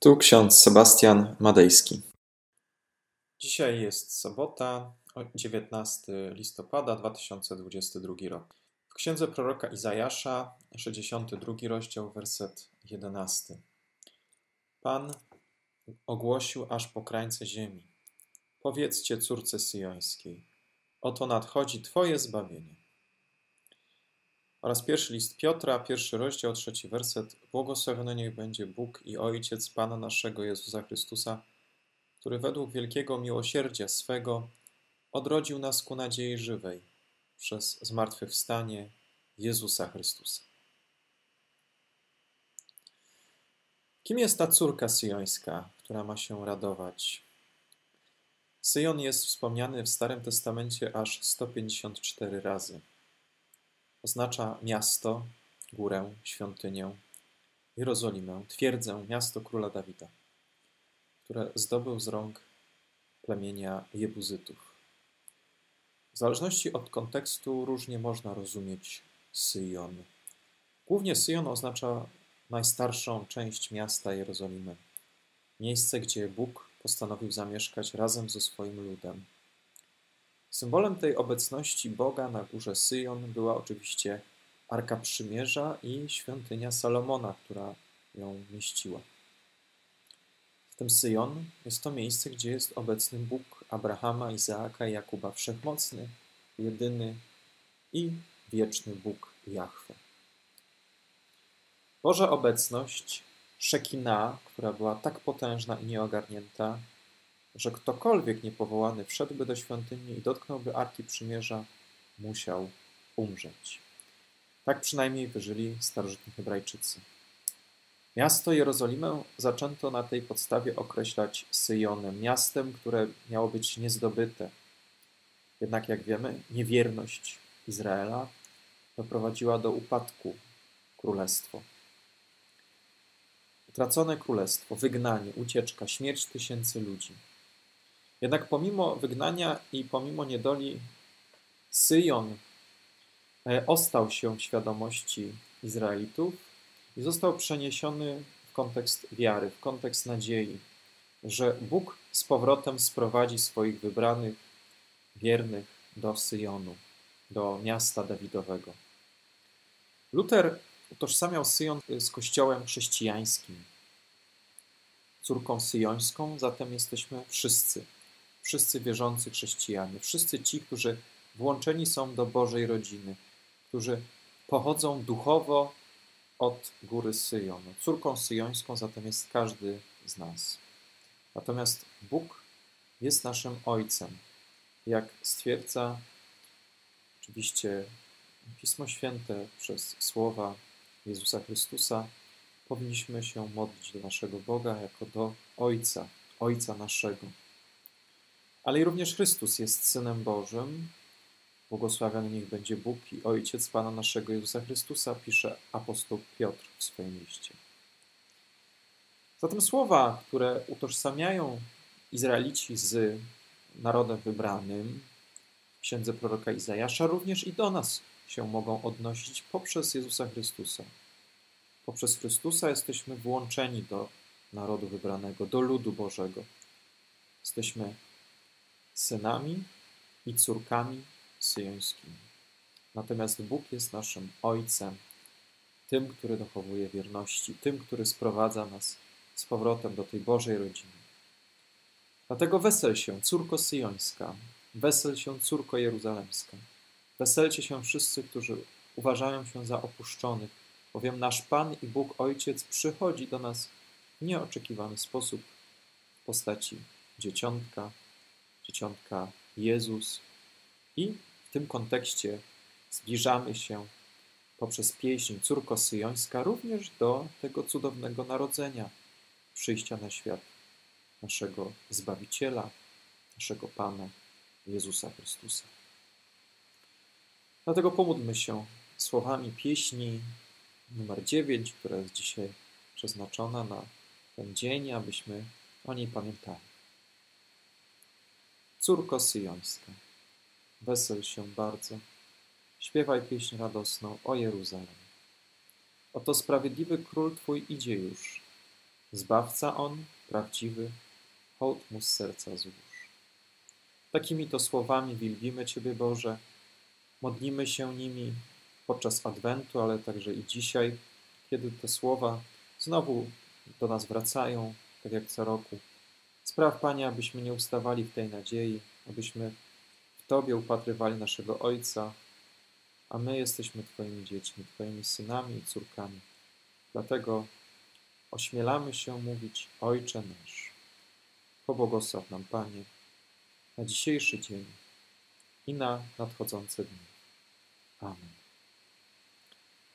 Tu ksiądz Sebastian Madejski. Dzisiaj jest sobota, 19 listopada 2022 rok. W księdze proroka Izajasza, 62 rozdział, werset 11. Pan ogłosił aż po krańce ziemi. Powiedzcie córce syjońskiej: Oto nadchodzi Twoje zbawienie. Oraz pierwszy list Piotra, pierwszy rozdział, trzeci werset. Błogosławiony niech będzie Bóg i Ojciec Pana naszego Jezusa Chrystusa, który według wielkiego miłosierdzia swego odrodził nas ku nadziei żywej przez zmartwychwstanie Jezusa Chrystusa. Kim jest ta córka syjońska, która ma się radować? Syjon jest wspomniany w Starym Testamencie aż 154 razy. Oznacza miasto, górę, świątynię, Jerozolimę, twierdzę, miasto króla Dawida, które zdobył z rąk plemienia Jebuzytów. W zależności od kontekstu różnie można rozumieć Syjon. Głównie Syjon oznacza najstarszą część miasta Jerozolimy, miejsce, gdzie Bóg postanowił zamieszkać razem ze swoim ludem. Symbolem tej obecności Boga na górze Syjon była oczywiście Arka Przymierza i świątynia Salomona, która ją mieściła. Tym Syjon jest to miejsce, gdzie jest obecny Bóg Abrahama, Izaaka i Jakuba, wszechmocny, jedyny i wieczny Bóg Jahwe. Boża obecność, Szekina, która była tak potężna i nieogarnięta, że ktokolwiek niepowołany wszedłby do świątyni i dotknąłby Arki Przymierza, musiał umrzeć. Tak przynajmniej wyżyli starożytni Hebrajczycy. Miasto Jerozolimę zaczęto na tej podstawie określać Syjonem, miastem, które miało być niezdobyte. Jednak, jak wiemy, niewierność Izraela doprowadziła do upadku królestwo. Utracone królestwo, wygnanie, ucieczka, śmierć tysięcy ludzi. Jednak pomimo wygnania i pomimo niedoli, Syjon e, ostał się w świadomości Izraelitów i został przeniesiony w kontekst wiary, w kontekst nadziei, że Bóg z powrotem sprowadzi swoich wybranych, wiernych do Syjonu, do miasta Dawidowego. Luther utożsamiał Syjon z kościołem chrześcijańskim. Córką syjońską zatem jesteśmy wszyscy, wszyscy wierzący chrześcijanie, wszyscy ci, którzy włączeni są do Bożej rodziny, którzy pochodzą duchowo od góry Syjonu. Córką syjońską zatem jest każdy z nas. Natomiast Bóg jest naszym Ojcem. Jak stwierdza oczywiście Pismo Święte przez słowa Jezusa Chrystusa, powinniśmy się modlić do naszego Boga jako do Ojca, Ojca naszego ale i również Chrystus jest Synem Bożym. Błogosławiony niech będzie Bóg i Ojciec Pana naszego Jezusa Chrystusa, pisze apostoł Piotr w swoim liście. Zatem słowa, które utożsamiają Izraelici z narodem wybranym w księdze proroka Izajasza, również i do nas się mogą odnosić poprzez Jezusa Chrystusa. Poprzez Chrystusa jesteśmy włączeni do narodu wybranego, do ludu Bożego. Jesteśmy synami i córkami syjońskimi. Natomiast Bóg jest naszym Ojcem, tym, który dochowuje wierności, tym, który sprowadza nas z powrotem do tej Bożej rodziny. Dlatego wesel się, córko syjońska, wesel się, córko jeruzalemska. Weselcie się wszyscy, którzy uważają się za opuszczonych, bowiem nasz Pan i Bóg Ojciec przychodzi do nas w nieoczekiwany sposób w postaci dzieciątka, dzieciątka Jezus. I w tym kontekście zbliżamy się poprzez pieśń Córko Syjońska również do tego cudownego narodzenia, przyjścia na świat naszego Zbawiciela, naszego Pana Jezusa Chrystusa. Dlatego pomódlmy się słowami pieśni numer 9, która jest dzisiaj przeznaczona na ten dzień, abyśmy o niej pamiętali. Córko syjońska, wesel się bardzo, śpiewaj pieśń radosną o Jeruzalem. Oto sprawiedliwy król Twój idzie już, Zbawca On, prawdziwy, hołd mu z serca złóż. Takimi to słowami wielbimy Ciebie, Boże, modlimy się nimi podczas Adwentu, ale także i dzisiaj, kiedy te słowa znowu do nas wracają, tak jak co roku. Spraw, Panie, abyśmy nie ustawali w tej nadziei, abyśmy w Tobie upatrywali naszego Ojca, a my jesteśmy Twoimi dziećmi, Twoimi synami i córkami. Dlatego ośmielamy się mówić Ojcze nasz. Pobłogosław nam, Panie, na dzisiejszy dzień i na nadchodzące dni. Amen.